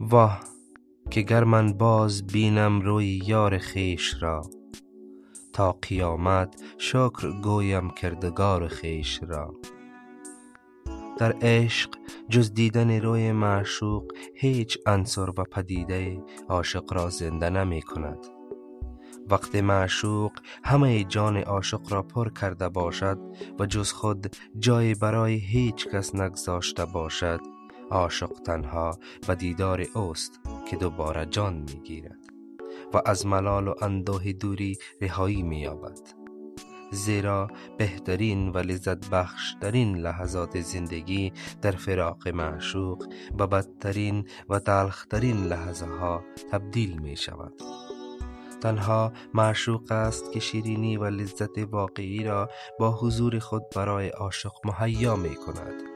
واه که گر من باز بینم روی یار خویش را تا قیامت شکر گویم کردگار خویش را. در عشق جز دیدن روی معشوق هیچ عنصر و پدیده عاشق را زنده نمی کند. وقتی معشوق همه جان عاشق را پر کرده باشد و جز خود جای برای هیچ کس نگذاشته باشد. عاشق تنها به دیدار اوست که دوباره جان می گیرد و از ملال و اندوه دوری رهایی می یابد زیرا بهترین و لذت بخشترین لحظات زندگی در فراق معشوق به بدترین و تلخترین لحظه ها تبدیل می شود تنها معشوق است که شیرینی و لذت واقعی را با حضور خود برای عاشق مهیا می کند